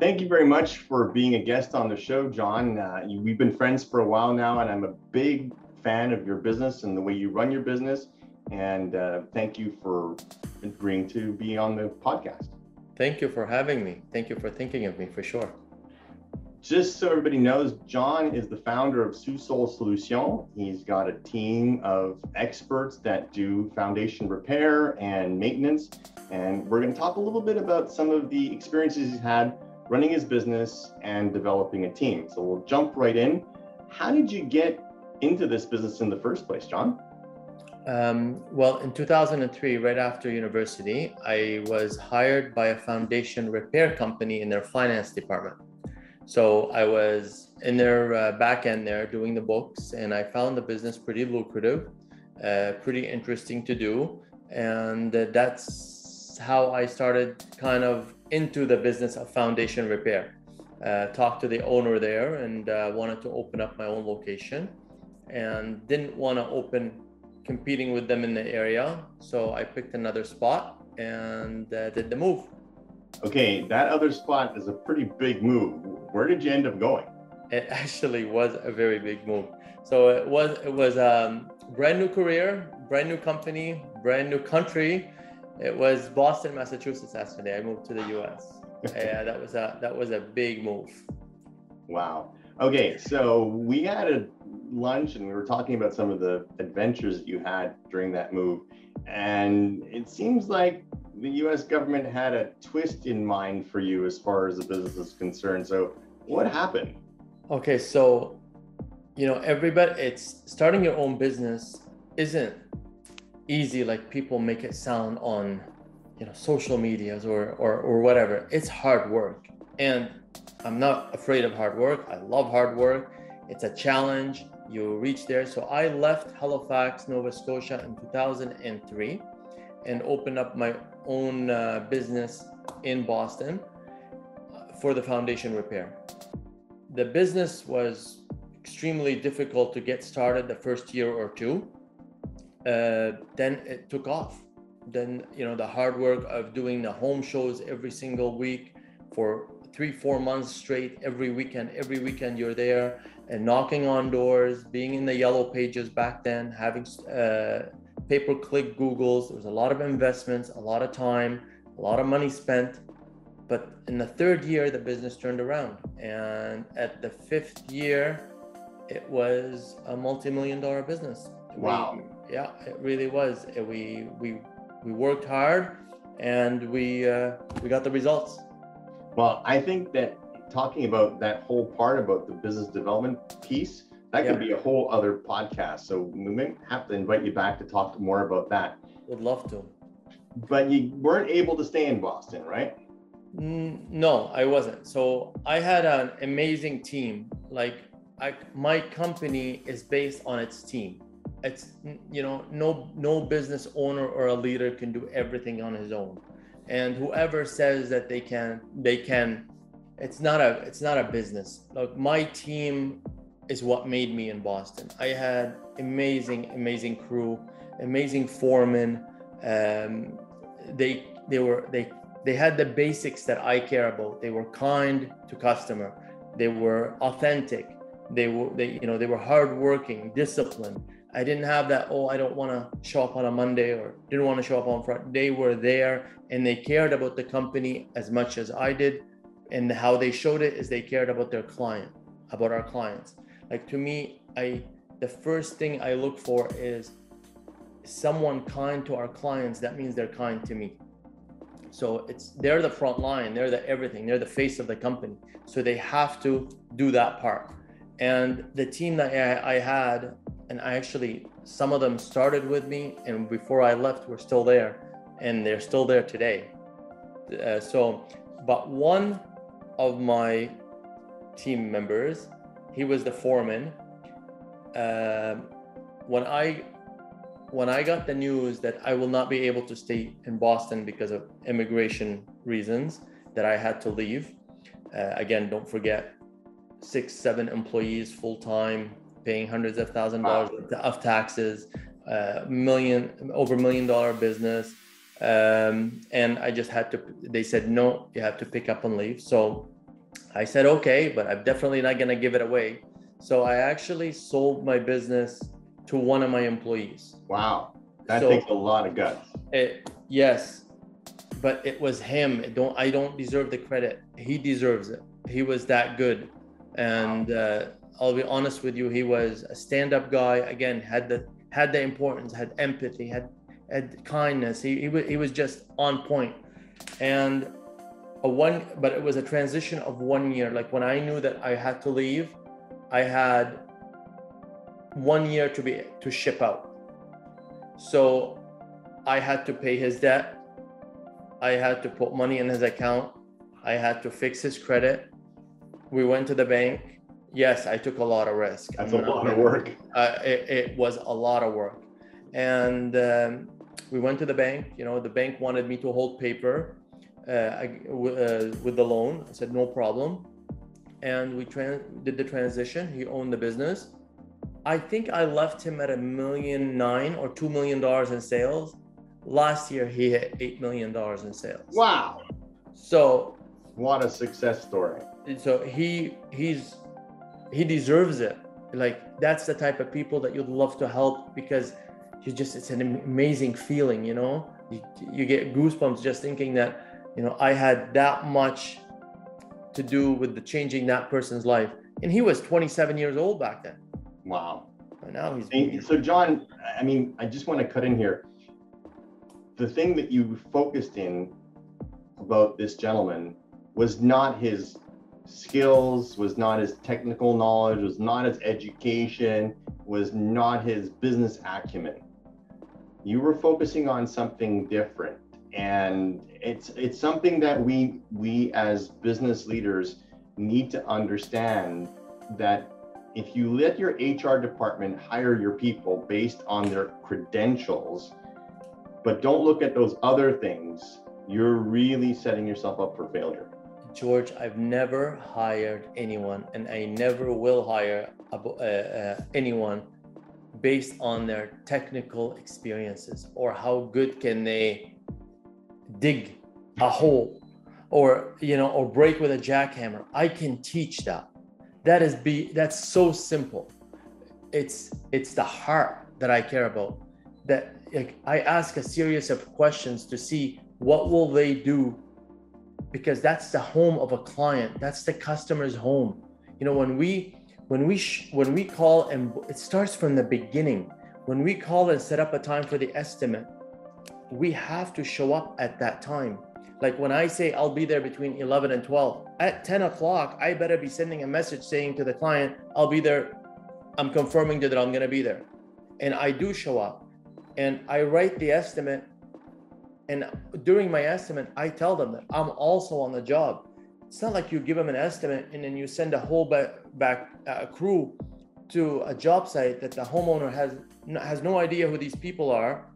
Thank you very much for being a guest on the show, John. Uh, you, we've been friends for a while now, and I'm a big fan of your business and the way you run your business. And uh, thank you for agreeing to be on the podcast. Thank you for having me. Thank you for thinking of me for sure. Just so everybody knows, John is the founder of Sous-Sols Solutions. He's got a team of experts that do foundation repair and maintenance. And we're going to talk a little bit about some of the experiences he's had running his business and developing a team. So we'll jump right in. How did you get into this business in the first place, John? Um, well, in 2003, right after university, I was hired by a foundation repair company in their finance department. So I was in their uh, back end there doing the books, and I found the business pretty lucrative, uh, pretty interesting to do. And uh, that's how I started kind of into the business of foundation repair. Uh, talked to the owner there and uh, wanted to open up my own location and didn't want to open competing with them in the area. So I picked another spot and uh, did the move. Okay, that other spot is a pretty big move. Where did you end up going? It actually was a very big move. So it was it was a um, brand new career, brand new company, brand new country it was Boston, Massachusetts yesterday. I moved to the US. yeah, that was a that was a big move. Wow. Okay, so we had a lunch and we were talking about some of the adventures that you had during that move. And it seems like the US government had a twist in mind for you as far as the business is concerned. So what happened? Okay, so you know, everybody it's starting your own business isn't easy like people make it sound on you know social medias or, or or whatever. It's hard work. And i'm not afraid of hard work. I love hard work. It's a challenge. You reach there. So i left halifax nova scotia in 2003 and opened up my own uh, business in boston uh, for the foundation repair. The business was extremely difficult to get started the first year or two uh, then it took off. Then you know the hard work of doing the home shows every single week for three four months straight every weekend every weekend you're there and knocking on doors being in the yellow pages back then having uh, pay per click googles. There was a lot of investments a lot of time a lot of money spent. But in the third year the business turned around. And at the fifth year it was a multi-million dollar business. Wow yeah, it really was. We we we worked hard, and we uh, we got the results. Well, I think that talking about that whole part about the business development piece, that could be a whole other podcast. So we may have to invite you back to talk more about that. Would love to. But you weren't able to stay in Boston, right? No, I wasn't. So I had an amazing team. Like I, my company is based on its team it's you know no no business owner or a leader can do everything on his own. And whoever says that they can they can it's not a it's not a business. Like my team is what made me in boston. I had amazing amazing crew amazing foremen. Um, they they were they they had the basics that i care about. They were kind to customer. They were authentic. They were they you know they were hardworking disciplined I didn't have that, oh, I don't want to show up on a Monday or didn't want to show up on Friday. They were there and they cared about the company as much as I did. And how they showed it is they cared about their client, about our clients. Like to me, I the first thing I look for is someone kind to our clients. That means they're kind to me. So it's they're the front line, they're the everything, they're the face of the company. So they have to do that part. And the team that I, I had and I actually some of them started with me, and before I left, were still there, and they're still there today. Uh, so, but one of my team members, he was the foreman. Uh, when I when I got the news that I will not be able to stay in Boston because of immigration reasons, that I had to leave. Uh, again, don't forget, six, seven employees full time, paying hundreds of thousand dollars wow. of taxes, uh, million over million dollar business. Um, and I just had to. They said no, you have to pick up and leave. So I said, okay, but I'm definitely not going to give it away. So I actually sold my business to one of my employees. Wow. That So- takes a lot of guts. It, yes, but it was him. It don't I don't deserve the credit. He deserves it. He was that good, and uh, I'll be honest with you. He was a stand-up guy. Again, had the had the importance, had empathy, had had kindness. He he, he was just on point, and a one. But it was a transition of one year. Like when I knew that I had to leave, I had one year to be to ship out. So I had to pay his debt. I had to put money in his account. I had to fix his credit. We went to the bank. Yes, I took a lot of risk. That's I'm a lot of work. uh, it, it was a lot of work and um, we went to the bank you know the bank wanted me to hold paper uh, I- uh, with the loan i said no problem and we tran- did the transition he owned the business i think i left him at a million nine or two million dollars in sales last year he hit eight million dollars in sales Wow. so What a success story. And so he he's he deserves it. Like that's the type of people that you'd love to help because you just it's an amazing feeling you know? You, you get goosebumps just thinking that you know i had that much to do with the changing that person's life. And he was 27 years old back then. Wow. and now he's so, John, I mean, I just want to cut in here. The thing that you focused in about this gentleman was not his skills, was not his technical knowledge, was not his education, was not his business acumen. You were focusing on something different. And it's it's something that we we as business leaders need to understand that if you let your HR department hire your people based on their credentials, but don't look at those other things, you're really setting yourself up for failure. George, I've never hired anyone, and I never will hire uh, uh, anyone based on their technical experiences or how good can they dig a hole or you know or break with a jackhammer. I can teach that. That is be that's so simple. It's it's the heart that I care about. That like I ask a series of questions to see what will they do because that's the home of a client. That's the customer's home. You know when we when we sh- when we call and it starts from the beginning. When we call and set up a time for the estimate we have to show up at that time. Like when i say i'll be there between 11 and 12 at 10 o'clock i better be sending a message saying to the client i'll be there. I'm confirming that i'm going to be there. And i do show up. And i write the estimate and during my estimate, I tell them that I'm also on the job. It's not like you give them an estimate and then you send a whole back, back uh, crew to a job site that the homeowner has has no idea who these people are.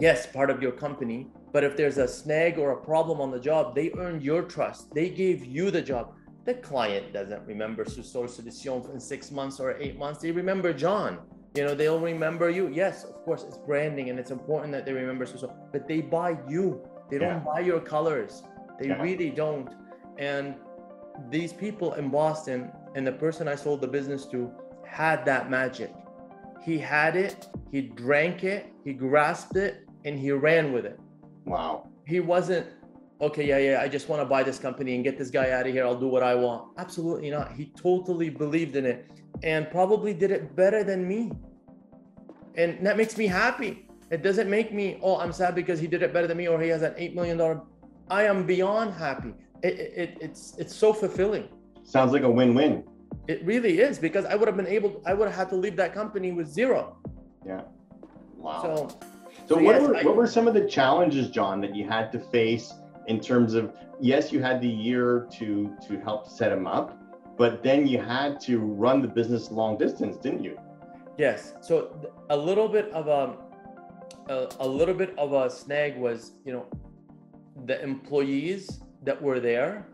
Yes, part of your company, but if there's a snag or a problem on the job, they earned your trust. They gave you the job. The client doesn't remember Sous-Sols Solution in six months or eight months. They remember John you know they'll remember you. Yes of course it's branding and it's important that they remember so but they buy you. They don't Yeah. buy your colors. They Yeah. really don't. And these people in boston and the person i sold the business to had that magic. He had it he drank it he grasped it and he ran with it. Wow. he wasn't okay yeah yeah i just want to buy this company and get this guy out of here. I'll do what i want. Absolutely not. He totally believed in it and probably did it better than me and that makes me happy it doesn't make me oh i'm sad because he did it better than me or he has an $8 million i am beyond happy it, it, it- it's it's so fulfilling Sounds like a win-win. it really is because i would have been able i would have had to leave that company with zero Yeah. Wow. so So, So what, yes, were, I- what were some of the challenges, John, that you had to face in terms of yes, you had the year to to help set him up, but then you had to run the business long distance, didn't you? Yes. So a little bit of a, a a little bit of a snag was, you know, the employees that were there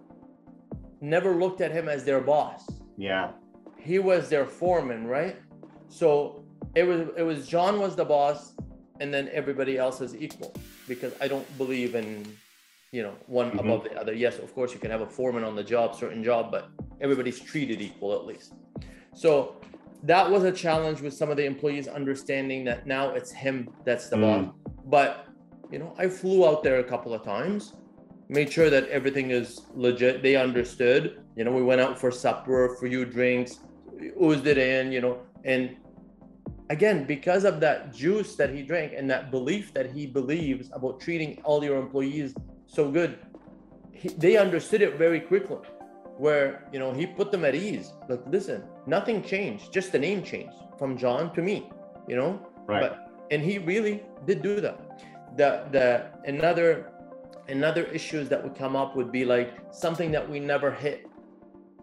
never looked at him as their boss. Yeah. He was their foreman, right? So it was it was John was the boss and then everybody else is equal because I don't believe in you know one mm-hmm. above the other yes of course you can have a foreman on the job certain job but everybody's treated equal at least so that was a challenge with some of the employees understanding that now it's him that's the mm. boss but you know i flew out there a couple of times made sure that everything is legit they understood you know we went out for supper for you drinks oozed it in you know and again because of that juice that he drank and that belief that he believes about treating all your employees so good. He, they understood it very quickly where you know he put them at ease. Like listen nothing changed just the name changed from john to me you know? Right. But, and he really did do that. The the another another issues that would come up would be like something that we never hit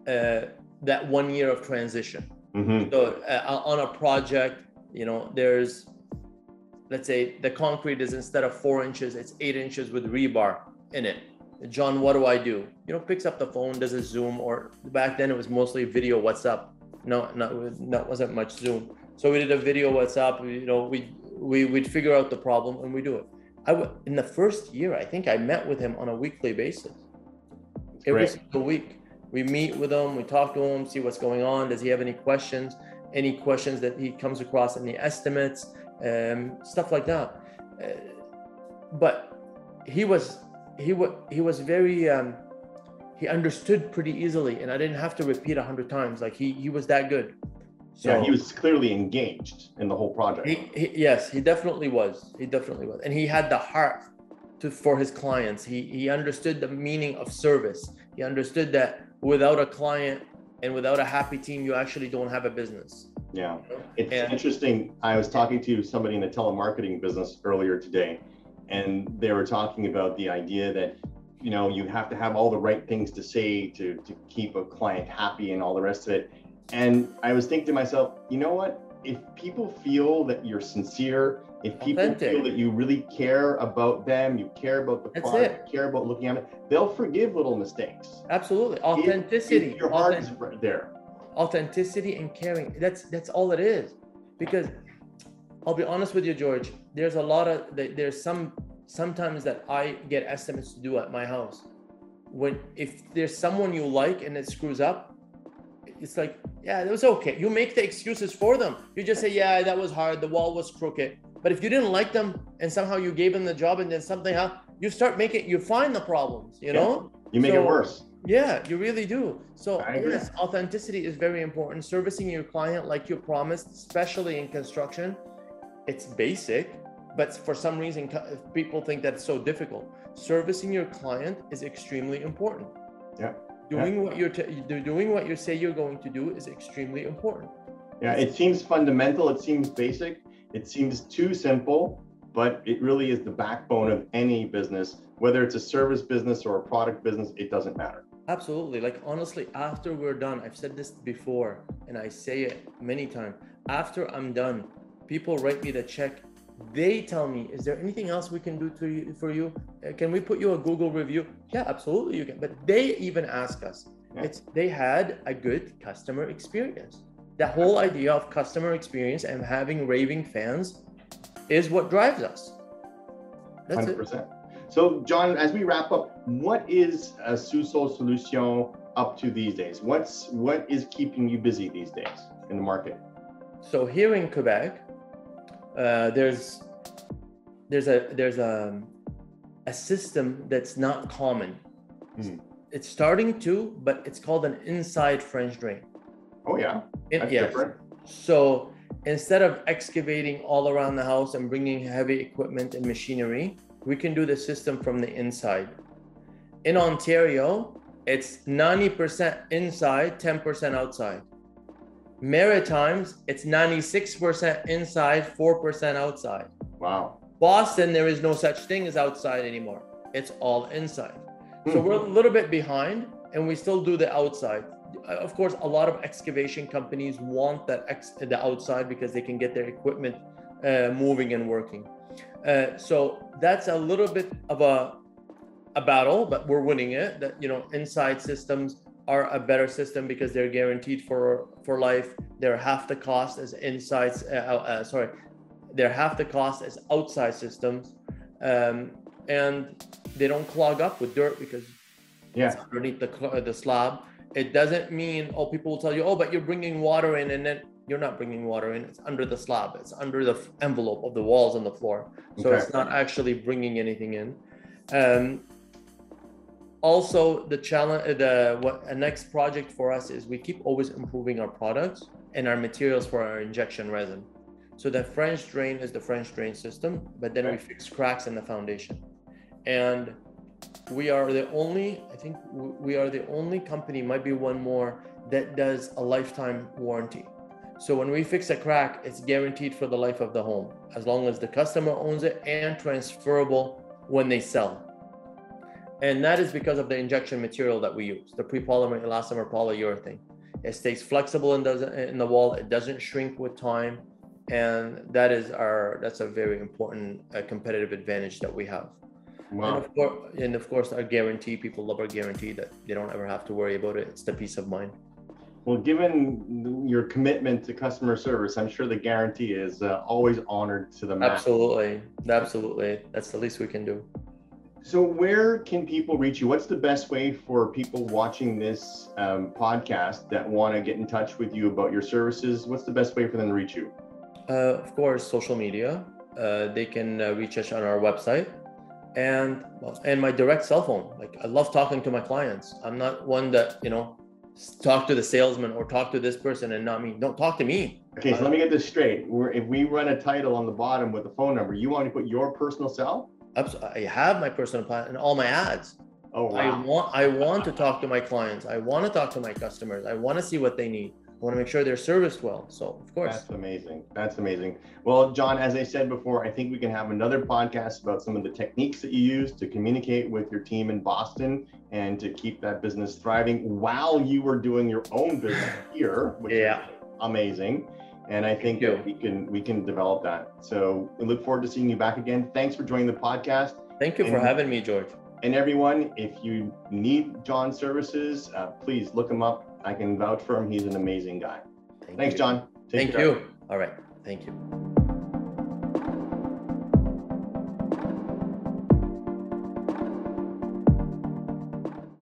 uh, that one year of transition. Mm-hmm. so uh, on a project you know there's let's say the concrete is instead of four inches it's eight inches with rebar in it. John what do i do? You know picks up the phone does a zoom or back then it was mostly video WhatsApp no not not wasn't much zoom. So we did a video WhatsApp you know we we we'd figure out the problem and we do it. I w- in the first year i think i met with him on a weekly basis. Every single week. We meet with him we talk to him see what's going on does he have any questions? Any questions that he comes across Any estimates, um, stuff like that. Uh, but he was he was he was very um, he understood pretty easily, and I didn't have to repeat a hundred times. Like he he was that good. So, yeah, he was clearly engaged in the whole project. He, he, yes, he definitely was. He definitely was, and he had the heart to for his clients. He he understood the meaning of service. He understood that without a client, and without a happy team you actually don't have a business yeah it's and, interesting i was talking to somebody in the telemarketing business earlier today and they were talking about the idea that you know you have to have all the right things to say to to keep a client happy and all the rest of it and i was thinking to myself you know what if people feel that you're sincere if people Authentic. feel that you really care about them, you care about the That's product, you care about looking at it, they'll forgive little mistakes. Absolutely, authenticity. If, if your heart Authentic- is there. Authenticity and caring. That's that's all it is. Because I'll be honest with you, George. There's a lot of there's some sometimes that I get estimates to do at my house. When if there's someone you like and it screws up, it's like yeah, it was okay. You make the excuses for them. You just say yeah, that was hard. The wall was crooked but if you didn't like them and somehow you gave them the job and then something happened, you start making you find the problems, you know? You make so, it worse. Yeah, you really do. So yes, authenticity is very important. Servicing your client like you promised, especially in construction, it's basic, but for some reason people think that's so difficult. Servicing your client is extremely important. Yeah. Doing yeah. what you're t- doing what you say you're going to do is extremely important. Yeah, it seems fundamental. It seems basic, it seems too simple, but it really is the backbone of any business, whether it's a service business or a product business, it doesn't matter. Absolutely. Like, honestly, after we're done, I've said this before and I say it many times. After I'm done, people write me the check. They tell me, is there anything else we can do to you, for you? Uh, can we put you a Google review? Yeah, absolutely, you can. But they even ask us. Yeah. It's they had a good customer experience the whole idea of customer experience and having raving fans is what drives us. That's 100%. It. So, John, as we wrap up, what is a Sous-Sols Solution up to these days? What's what is keeping you busy these days in the market? So here in Quebec, uh, there's there's a there's a a system that's not common. Mm. It's starting to, but it's called an inside French drain. Oh yeah. Yes. different. So instead of excavating all around the house and bringing heavy equipment and machinery, we can do the system from the inside. In Ontario, it's 90% inside, 10% outside. Maritimes, it's 96% inside, 4% outside. Wow. Boston, there is no such thing as outside anymore. It's all inside. So hmm. we're a little bit behind and we still do the outside of course, a lot of excavation companies want that ex- the outside because they can get their equipment uh, moving and working. Uh, so that's a little bit of a a battle, but we're winning it. That you know, inside systems are a better system because they're guaranteed for for life. They're half the cost as inside. Uh, uh, sorry, they're half the cost as outside systems, um, and they don't clog up with dirt because yeah. it's underneath the the slab. It doesn't mean oh people will tell you oh but you're bringing water in and then you're not bringing water in. It's under the slab. It's under the envelope of the walls and the floor. So okay. it's not actually bringing anything in. Um, also, the challenge, the what a next project for us is we keep always improving our products and our materials for our injection resin. So the French drain is the French drain system, but then we fix cracks in the foundation. And we are the only, I think we are the only company, might be one more, that does a lifetime warranty. So when we fix a crack, it's guaranteed for the life of the home, as long as the customer owns it and transferable when they sell. And that is because of the injection material that we use, the pre-polymer elastomer polyurethane. It stays flexible in the, in the wall. It doesn't shrink with time. And that is our, that's a very important uh, competitive advantage that we have. Wow. And of, course, and of course, our guarantee, people love our guarantee that they don't ever have to worry about it. It's the peace of mind. Well, given your commitment to customer service, I'm sure the guarantee is uh, always honored to the max. Absolutely. Absolutely. That's the least we can do. So, where can people reach you? What's the best way for people watching this um, podcast that want to get in touch with you about your services? What's the best way for them to reach you? Uh, of course, social media. Uh, they can uh, reach us on our website and and my direct cell phone. Like I love talking to my clients. I'm not one that you know talk to the salesman or talk to this person and not me. Don't talk to me. Okay, so let me get this straight. We're, if we run a title on the bottom with a phone number, you want to put your personal cell? I have my personal plan and all my ads. Oh, wow. I want I want to talk to my clients. I want to talk to my customers. I want to see what they need. I want to make sure they're serviced well. So, of course. That's amazing. That's amazing. Well, John, as I said before, I think we can have another podcast about some of the techniques that you use to communicate with your team in Boston and to keep that business thriving while you were doing your own business here, which yeah. is amazing. And I think that we can we can develop that. So we look forward to seeing you back again. Thanks for joining the podcast. Thank you and, for having me, George. And everyone, if you need John's services, uh, please look him up I can vouch for him. He's an amazing guy. Thank Thanks, you. John. Take Thank care. you. All right. Thank you.